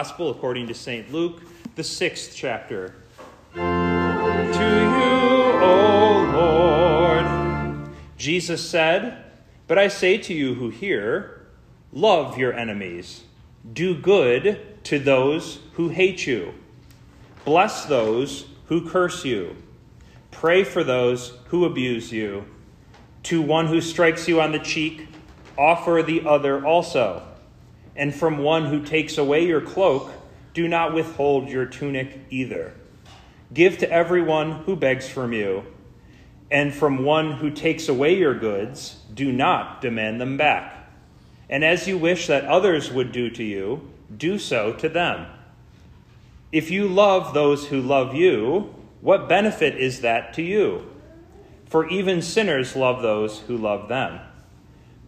Gospel according to St. Luke, the sixth chapter. To you, O Lord. Jesus said, But I say to you who hear, love your enemies, do good to those who hate you, bless those who curse you, pray for those who abuse you. To one who strikes you on the cheek, offer the other also. And from one who takes away your cloak, do not withhold your tunic either. Give to everyone who begs from you, and from one who takes away your goods, do not demand them back. And as you wish that others would do to you, do so to them. If you love those who love you, what benefit is that to you? For even sinners love those who love them.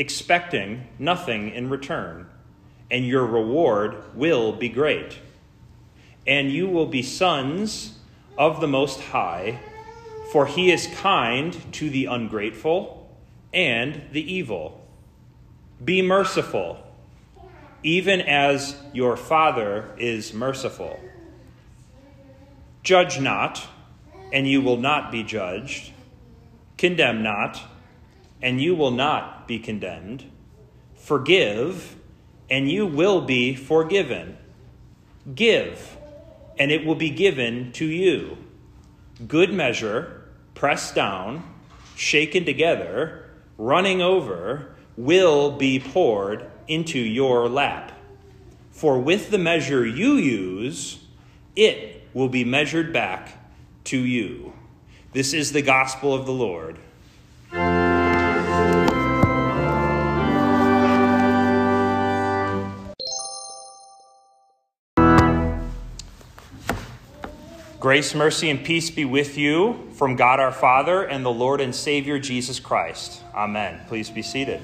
expecting nothing in return, and your reward will be great. And you will be sons of the Most High, for he is kind to the ungrateful and the evil. Be merciful, even as your Father is merciful. Judge not and you will not be judged. Condemn not, and you will not be condemned. Forgive, and you will be forgiven. Give, and it will be given to you. Good measure, pressed down, shaken together, running over, will be poured into your lap. For with the measure you use, it will be measured back to you. This is the gospel of the Lord. Grace, mercy, and peace be with you from God our Father and the Lord and Savior Jesus Christ. Amen. Please be seated.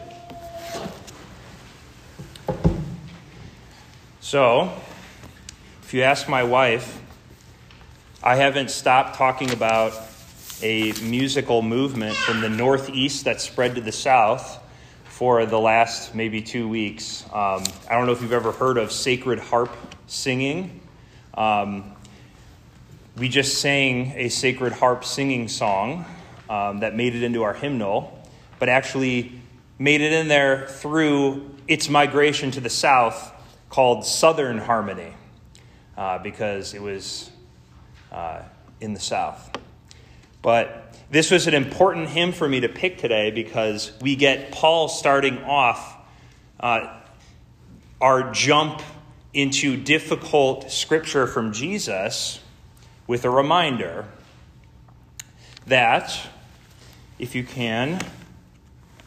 So, if you ask my wife, I haven't stopped talking about a musical movement from the Northeast that spread to the South for the last maybe two weeks. Um, I don't know if you've ever heard of sacred harp singing. Um, we just sang a sacred harp singing song um, that made it into our hymnal, but actually made it in there through its migration to the South called Southern Harmony uh, because it was uh, in the South. But this was an important hymn for me to pick today because we get Paul starting off uh, our jump into difficult scripture from Jesus with a reminder that, if you can,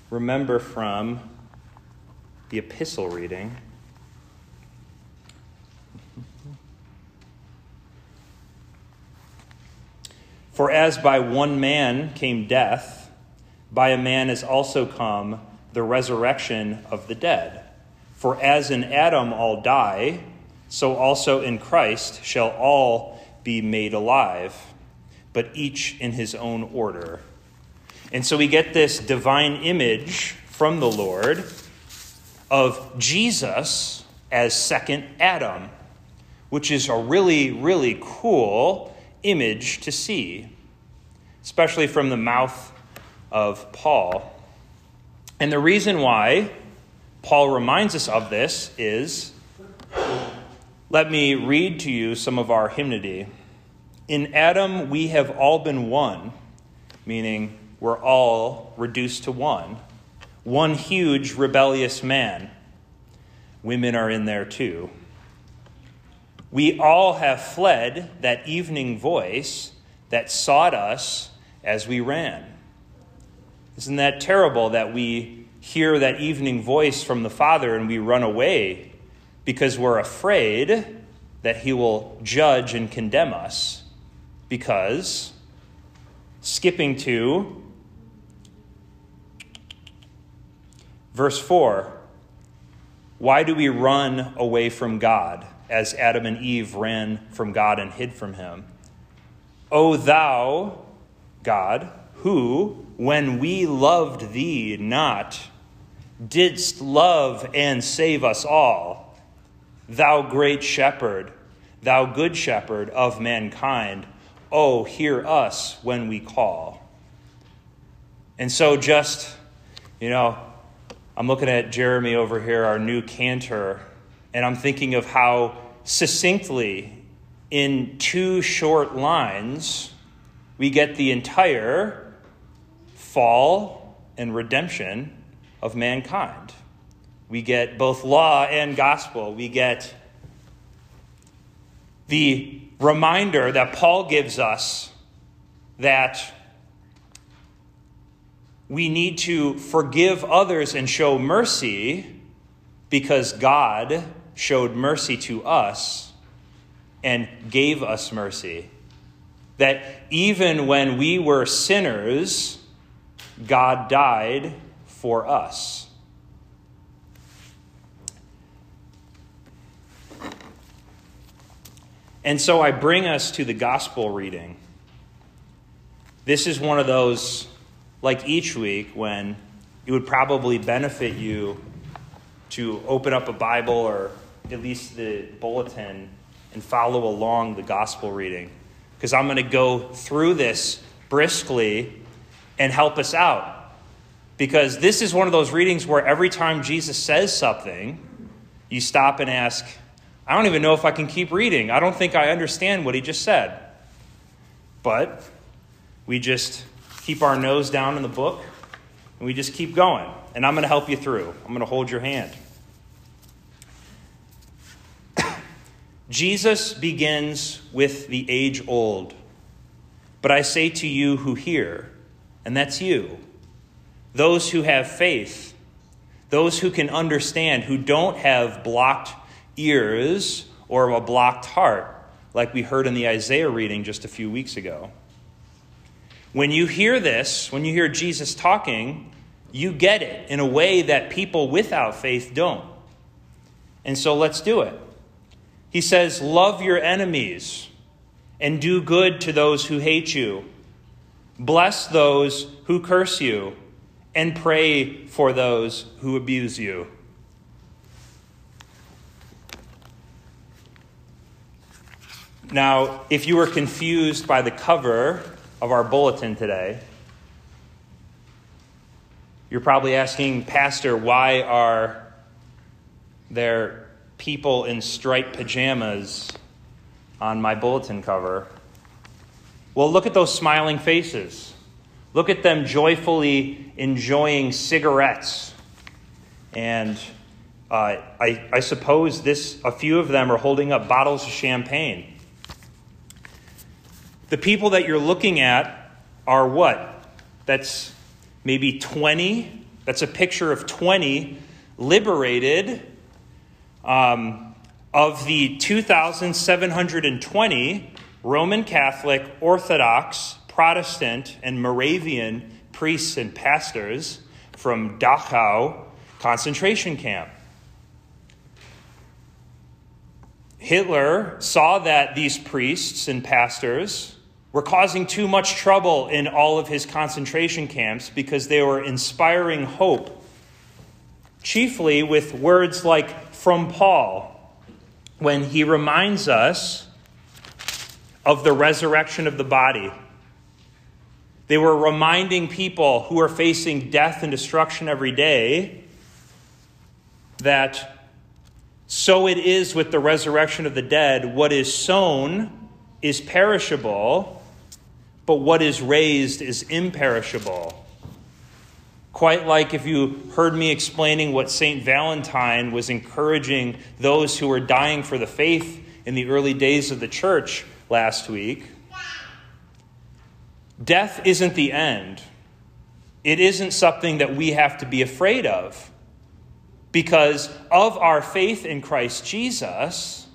remember from the epistle reading. For as by one man came death, by a man has also come the resurrection of the dead. For as in Adam all die, so also in Christ shall all be made alive, but each in his own order. And so we get this divine image from the Lord of Jesus as second Adam, which is a really, really cool image to see, especially from the mouth of Paul. And the reason why Paul reminds us of this is let me read to you some of our hymnody. In Adam, we have all been one, meaning we're all reduced to one. One huge rebellious man. Women are in there too. We all have fled that evening voice that sought us as we ran. Isn't that terrible that we hear that evening voice from the Father and we run away because we're afraid that he will judge and condemn us because, skipping to verse 4, why do we run away from God as Adam and Eve ran from God and hid from him? O thou, God, who, when we loved thee not, didst love and save us all, thou great shepherd, thou good shepherd of mankind, oh, hear us when we call. And so, just, you know, I'm looking at Jeremy over here, our new cantor, and I'm thinking of how succinctly, in two short lines, we get the entire fall and redemption of mankind. We get both law and gospel. We get the reminder that Paul gives us that we need to forgive others and show mercy because God showed mercy to us and gave us mercy. That even when we were sinners, God died for us. And so I bring us to the gospel reading. This is one of those, like each week, when it would probably benefit you to open up a Bible or at least the bulletin and follow along the gospel reading. Because I'm going to go through this briskly and help us out. Because this is one of those readings where every time Jesus says something, you stop and ask, I don't even know if I can keep reading. I don't think I understand what he just said. But we just keep our nose down in the book and we just keep going. And I'm going to help you through. I'm going to hold your hand. Jesus begins with the age old. But I say to you who hear, and that's you, those who have faith, those who can understand, who don't have blocked ears or a blocked heart, like we heard in the Isaiah reading just a few weeks ago. When you hear this, when you hear Jesus talking, you get it in a way that people without faith don't. And so let's do it. He says, Love your enemies and do good to those who hate you. Bless those who curse you and pray for those who abuse you. Now, if you were confused by the cover of our bulletin today, you're probably asking, Pastor, why are there people in striped pajamas on my bulletin cover? Well, look at those smiling faces. Look at them joyfully enjoying cigarettes. And uh, I, I suppose this, a few of them are holding up bottles of champagne. The people that you're looking at are what? That's maybe 20. That's a picture of 20 liberated um, of the 2,720 Roman Catholic, Orthodox, Protestant, and Moravian priests and pastors from Dachau concentration camp. Hitler saw that these priests and pastors were causing too much trouble in all of his concentration camps because they were inspiring hope, chiefly with words like from Paul, when he reminds us of the resurrection of the body. They were reminding people who are facing death and destruction every day that so it is with the resurrection of the dead. What is sown is perishable but what is raised is imperishable. Quite like if you heard me explaining what St. Valentine was encouraging those who were dying for the faith in the early days of the church last week. Death isn't the end. It isn't something that we have to be afraid of. Because of our faith in Christ Jesus,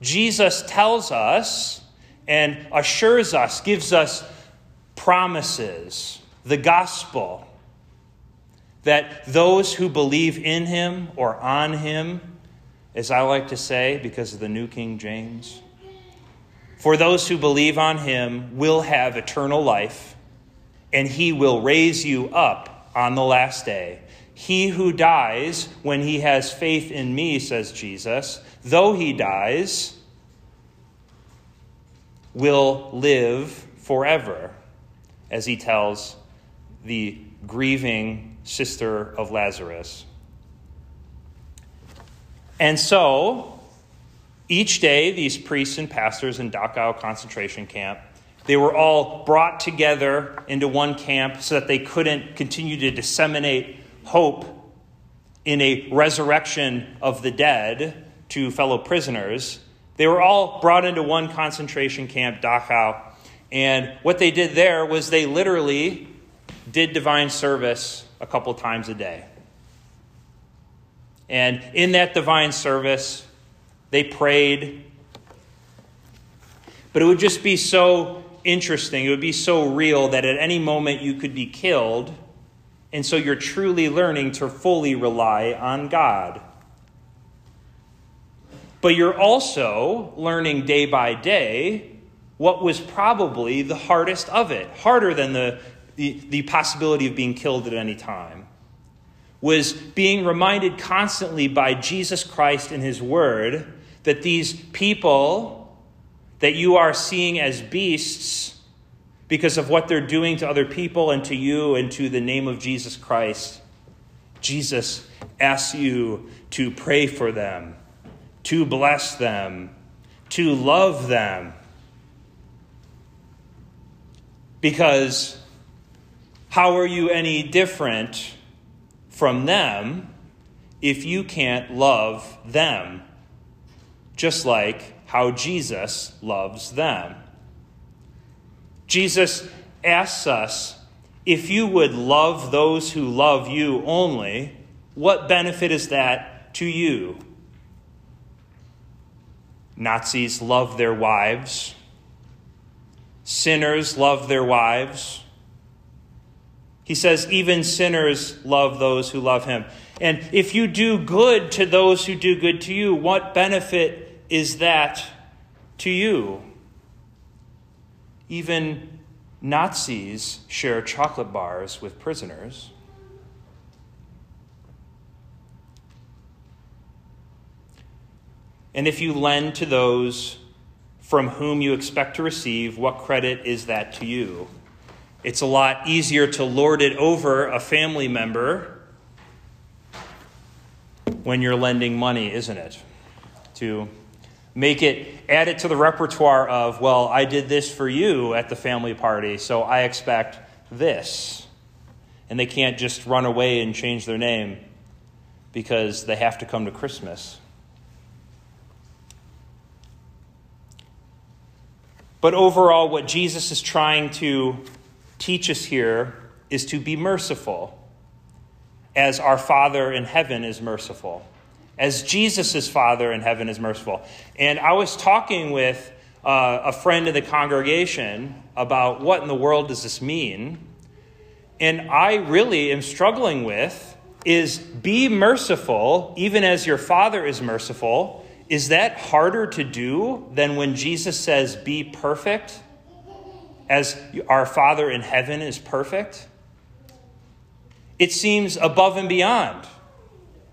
Jesus tells us and assures us, gives us promises, the gospel, that those who believe in him or on him, as I like to say because of the New King James, for those who believe on him will have eternal life, and he will raise you up on the last day. He who dies when he has faith in me, says Jesus, though he dies, will live forever, as he tells the grieving sister of Lazarus. And so, each day, these priests and pastors in Dachau concentration camp, they were all brought together into one camp so that they couldn't continue to disseminate hope in a resurrection of the dead to fellow prisoners. They were all brought into one concentration camp, Dachau, and what they did there was they literally did divine service a couple times a day. And in that divine service, they prayed. But it would just be so interesting, it would be so real that at any moment you could be killed. And so you're truly learning to fully rely on God. But you're also learning day by day what was probably the hardest of it, harder than the, the, the possibility of being killed at any time was being reminded constantly by Jesus Christ and His Word that these people that you are seeing as beasts because of what they're doing to other people and to you and to the name of Jesus Christ, Jesus asks you to pray for them, to bless them, to love them. Because how are you any different? from them if you can't love them, just like how Jesus loves them. Jesus asks us if you would love those who love you only, what benefit is that to you? Nazis love their wives. Sinners love their wives. He says, even sinners love those who love him. And if you do good to those who do good to you, what benefit is that to you? Even Nazis share chocolate bars with prisoners. And if you lend to those from whom you expect to receive, what credit is that to you? It's a lot easier to lord it over a family member when you're lending money, isn't it? To make it, add it to the repertoire of, well, I did this for you at the family party, so I expect this. And they can't just run away and change their name because they have to come to Christmas. But overall, what Jesus is trying to teach us here is to be merciful as our Father in heaven is merciful, as Jesus' Father in heaven is merciful. And I was talking with uh, a friend in the congregation about what in the world does this mean. And I really am struggling with is be merciful, even as your Father is merciful. Is that harder to do than when Jesus says, be perfect? as our Father in heaven is perfect? It seems above and beyond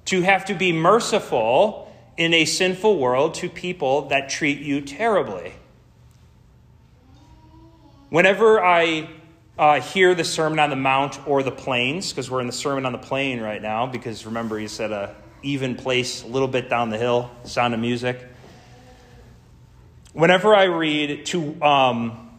to have to be merciful in a sinful world to people that treat you terribly. Whenever I uh, hear the Sermon on the Mount or the Plains, because we're in the Sermon on the Plain right now, because remember, he said a even place a little bit down the hill, sound of music. Whenever I read to um,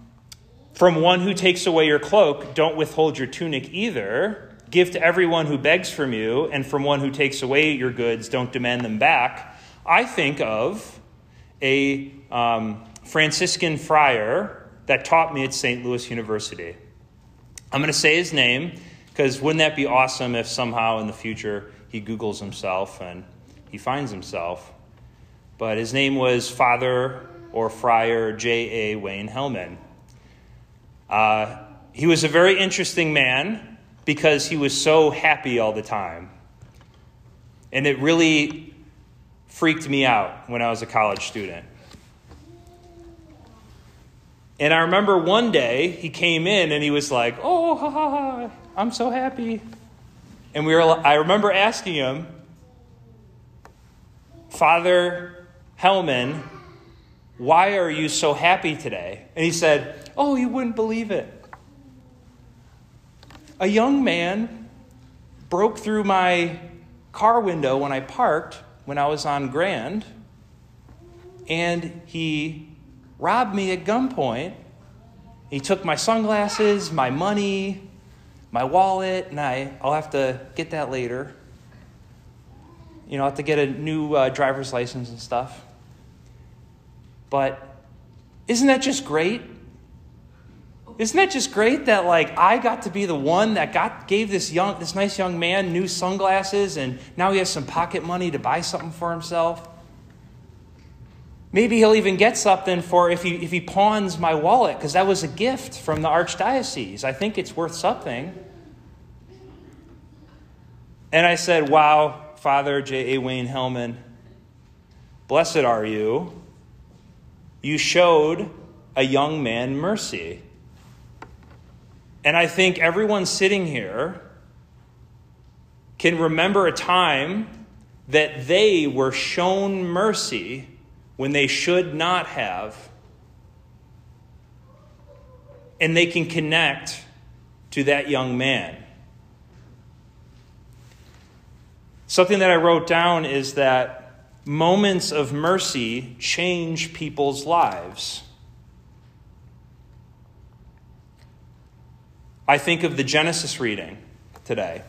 from one who takes away your cloak, don't withhold your tunic either. Give to everyone who begs from you, and from one who takes away your goods, don't demand them back. I think of a um, Franciscan friar that taught me at St. Louis University. I'm going to say his name because wouldn't that be awesome if somehow in the future he Googles himself and he finds himself? but his name was Father or Friar J.A. Wayne Hellman. Uh, he was a very interesting man because he was so happy all the time. And it really freaked me out when I was a college student. And I remember one day he came in and he was like, "Oh, ha ha ha, I'm so happy." And we were I remember asking him, "Father Hellman, why are you so happy today?" And he said, "Oh, you wouldn't believe it. A young man broke through my car window when I parked when I was on Grand, and he robbed me at gunpoint. He took my sunglasses, my money, my wallet, and I, I'll have to get that later. You know, I'll have to get a new uh, driver's license and stuff. But isn't that just great? Isn't that just great that like I got to be the one that got gave this young this nice young man new sunglasses and now he has some pocket money to buy something for himself? Maybe he'll even get something for if he if he pawns my wallet because that was a gift from the archdiocese. I think it's worth something. And I said, "Wow, Father J. A. Wayne Hellman, blessed are you. You showed a young man mercy." And I think everyone sitting here can remember a time that they were shown mercy when they should not have. And they can connect to that young man. Something that I wrote down is that moments of mercy change people's lives. I think of the Genesis reading today.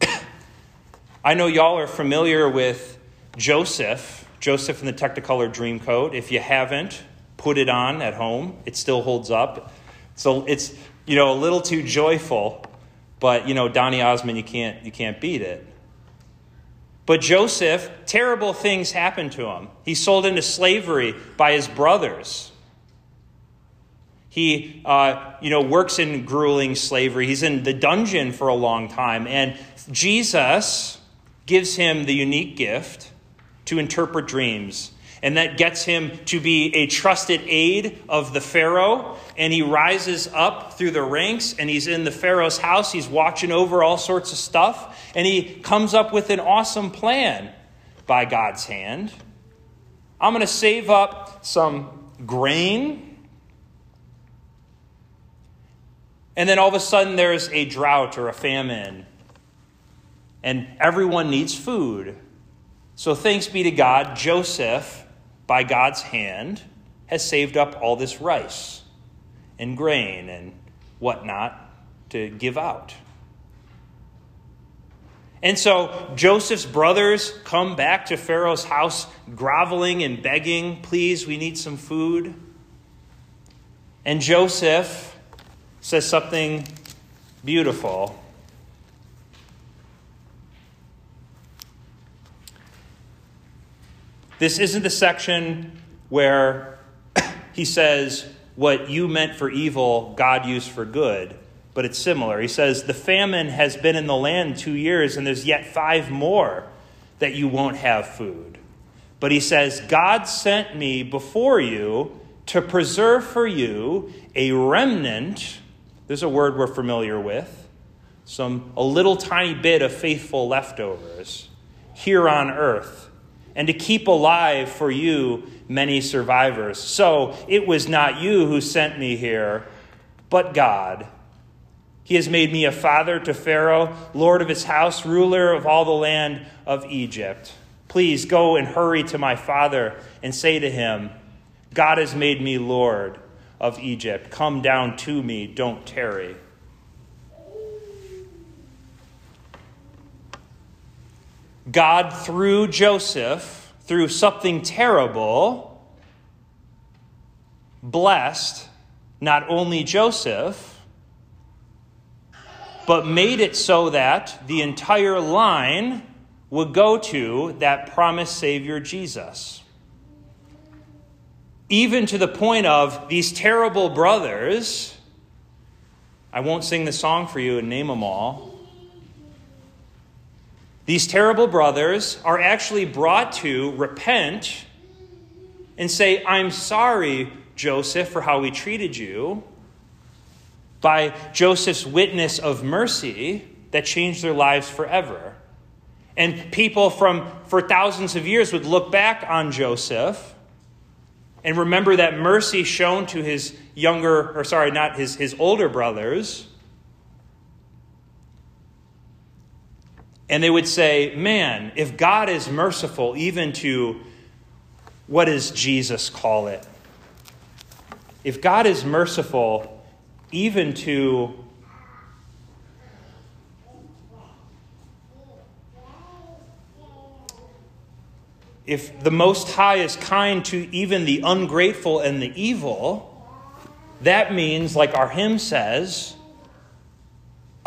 I know y'all are familiar with Joseph, Joseph in the Technicolor Dreamcoat. If you haven't, put it on at home. It still holds up. So it's you know a little too joyful, but you know Donny Osmond, you can't you can't beat it. But Joseph, terrible things happened to him. He's sold into slavery by his brothers. He, uh, you know, works in grueling slavery. He's in the dungeon for a long time. And Jesus gives him the unique gift to interpret dreams. And that gets him to be a trusted aide of the Pharaoh. And he rises up through the ranks and he's in the Pharaoh's house. He's watching over all sorts of stuff. And he comes up with an awesome plan by God's hand. I'm going to save up some grain And then all of a sudden there's a drought or a famine. And everyone needs food. So thanks be to God, Joseph, by God's hand, has saved up all this rice and grain and whatnot to give out. And so Joseph's brothers come back to Pharaoh's house, groveling and begging, Please, we need some food. And Joseph says something beautiful. This isn't the section where he says, What you meant for evil, God used for good, but it's similar. He says, The famine has been in the land two years, and there's yet five more that you won't have food. But he says, God sent me before you to preserve for you a remnant there's a word we're familiar with. Some a little tiny bit of faithful leftovers here on earth, and to keep alive for you many survivors. So it was not you who sent me here, but God. He has made me a father to Pharaoh, lord of his house, ruler of all the land of Egypt. Please go and hurry to my father and say to him, God has made me Lord of Egypt. Come down to me, don't tarry. God, through Joseph, through something terrible, blessed not only Joseph, but made it so that the entire line would go to that promised Savior, Jesus. even to the point of these terrible brothers. I won't sing the song for you and name them all. These terrible brothers are actually brought to repent and say, I'm sorry, Joseph, for how we treated you. By Joseph's witness of mercy that changed their lives forever. And people from for thousands of years would look back on Joseph and remember that mercy shown to his younger, or sorry, not his, his older brothers. And they would say, Man, if God is merciful even to what does Jesus call it? If God is merciful even to if the Most High is kind to even the ungrateful and the evil, that means, like our hymn says,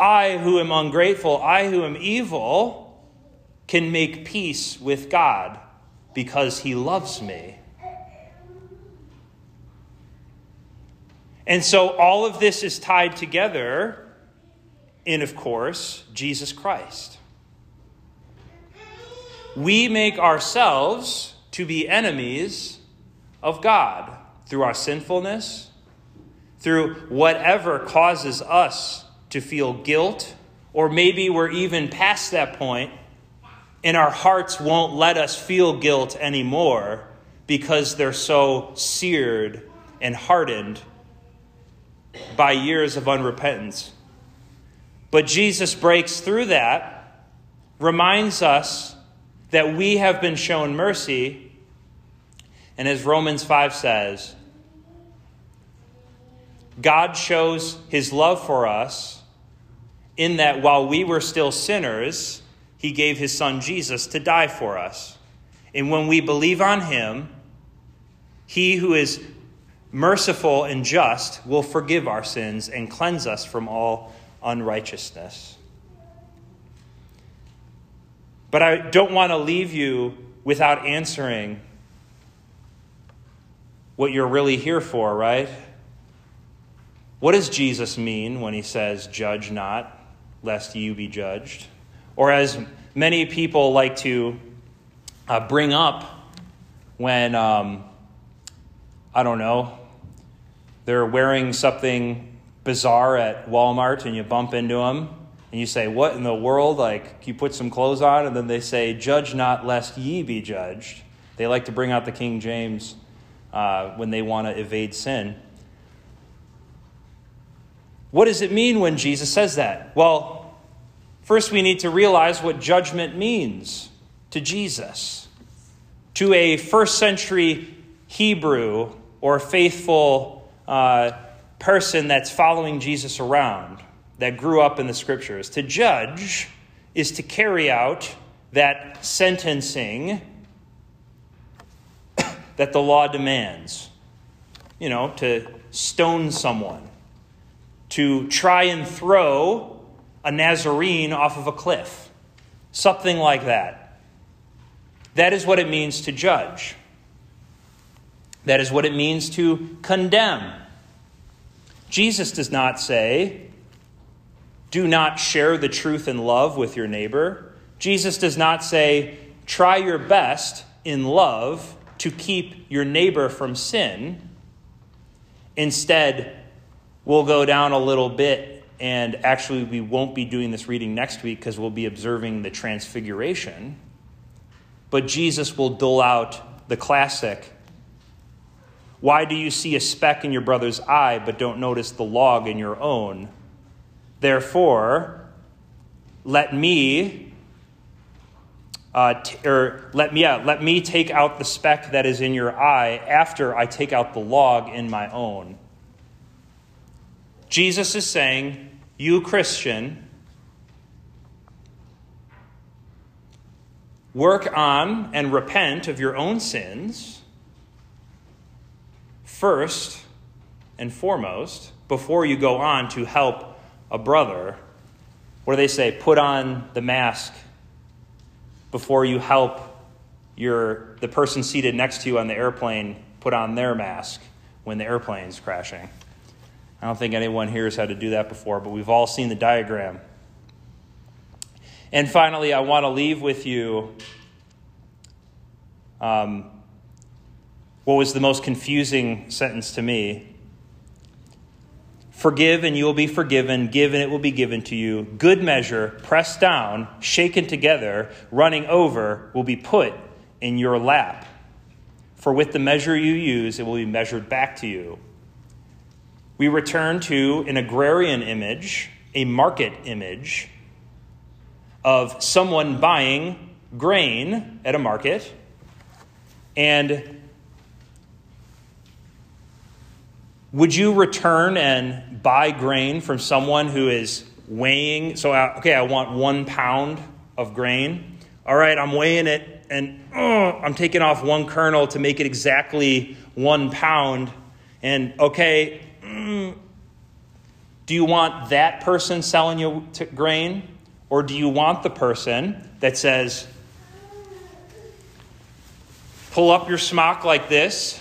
I who am ungrateful, I who am evil, can make peace with God because he loves me. And so all of this is tied together in, of course, Jesus Christ. We make ourselves to be enemies of God through our sinfulness, through whatever causes us to feel guilt, or maybe we're even past that point and our hearts won't let us feel guilt anymore because they're so seared and hardened by years of unrepentance. But Jesus breaks through that, reminds us that we have been shown mercy, and as Romans 5 says, God shows his love for us in that while we were still sinners, he gave his son Jesus to die for us. And when we believe on him, he who is merciful and just will forgive our sins and cleanse us from all unrighteousness. But I don't want to leave you without answering what you're really here for, right? What does Jesus mean when he says, Judge not, lest you be judged? or as many people like to uh, bring up when, um, I don't know, they're wearing something bizarre at Walmart and you bump into them and you say, What in the world? Like, you put some clothes on, and then they say, Judge not, lest ye be judged. They like to bring out the King James uh, when they want to evade sin. What does it mean when Jesus says that? Well, First, we need to realize what judgment means to Jesus. To a first century Hebrew or faithful uh, person that's following Jesus around, that grew up in the scriptures, to judge is to carry out that sentencing that the law demands. You know, to stone someone, to try and throw a Nazarene off of a cliff. Something like that. That is what it means to judge. That is what it means to condemn. Jesus does not say, do not share the truth and love with your neighbor. Jesus does not say, try your best in love to keep your neighbor from sin. Instead, we'll go down a little bit and actually, we won't be doing this reading next week because we'll be observing the Transfiguration. But Jesus will dole out the classic Why do you see a speck in your brother's eye but don't notice the log in your own? Therefore, let me. Uh, t- or let me, yeah, let me take out the speck that is in your eye after I take out the log in my own. Jesus is saying, you, Christian, work on and repent of your own sins first and foremost before you go on to help a brother. What do they say? Put on the mask before you help your, the person seated next to you on the airplane put on their mask when the airplane's crashing. I don't think anyone here has had to do that before, but we've all seen the diagram. And finally, I want to leave with you um, what was the most confusing sentence to me. Forgive and you will be forgiven. Give and it will be given to you. Good measure, pressed down, shaken together, running over, will be put in your lap. For with the measure you use, it will be measured back to you. We return to an agrarian image, a market image of someone buying grain at a market and would you return and buy grain from someone who is weighing? So, okay, I want one pound of grain. All right, I'm weighing it and oh, I'm taking off one kernel to make it exactly one pound. And okay, mm, do you want that person selling you grain? Or do you want the person that says, pull up your smock like this,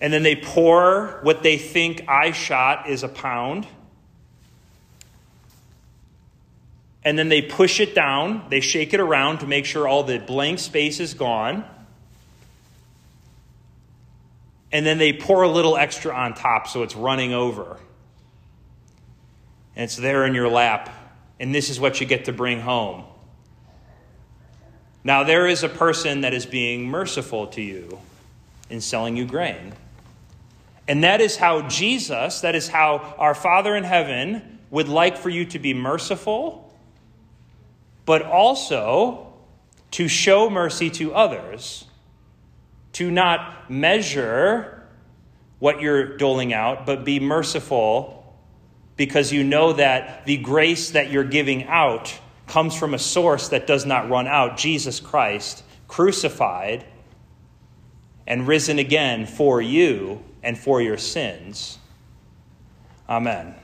and then they pour what they think I shot is a pound, and then they push it down, they shake it around to make sure all the blank space is gone. And then they pour a little extra on top so it's running over and it's there in your lap, and this is what you get to bring home. Now, there is a person that is being merciful to you in selling you grain. And that is how Jesus, that is how our Father in heaven would like for you to be merciful, but also to show mercy to others, to not measure what you're doling out, but be merciful because you know that the grace that you're giving out comes from a source that does not run out Jesus Christ, crucified and risen again for you and for your sins. Amen.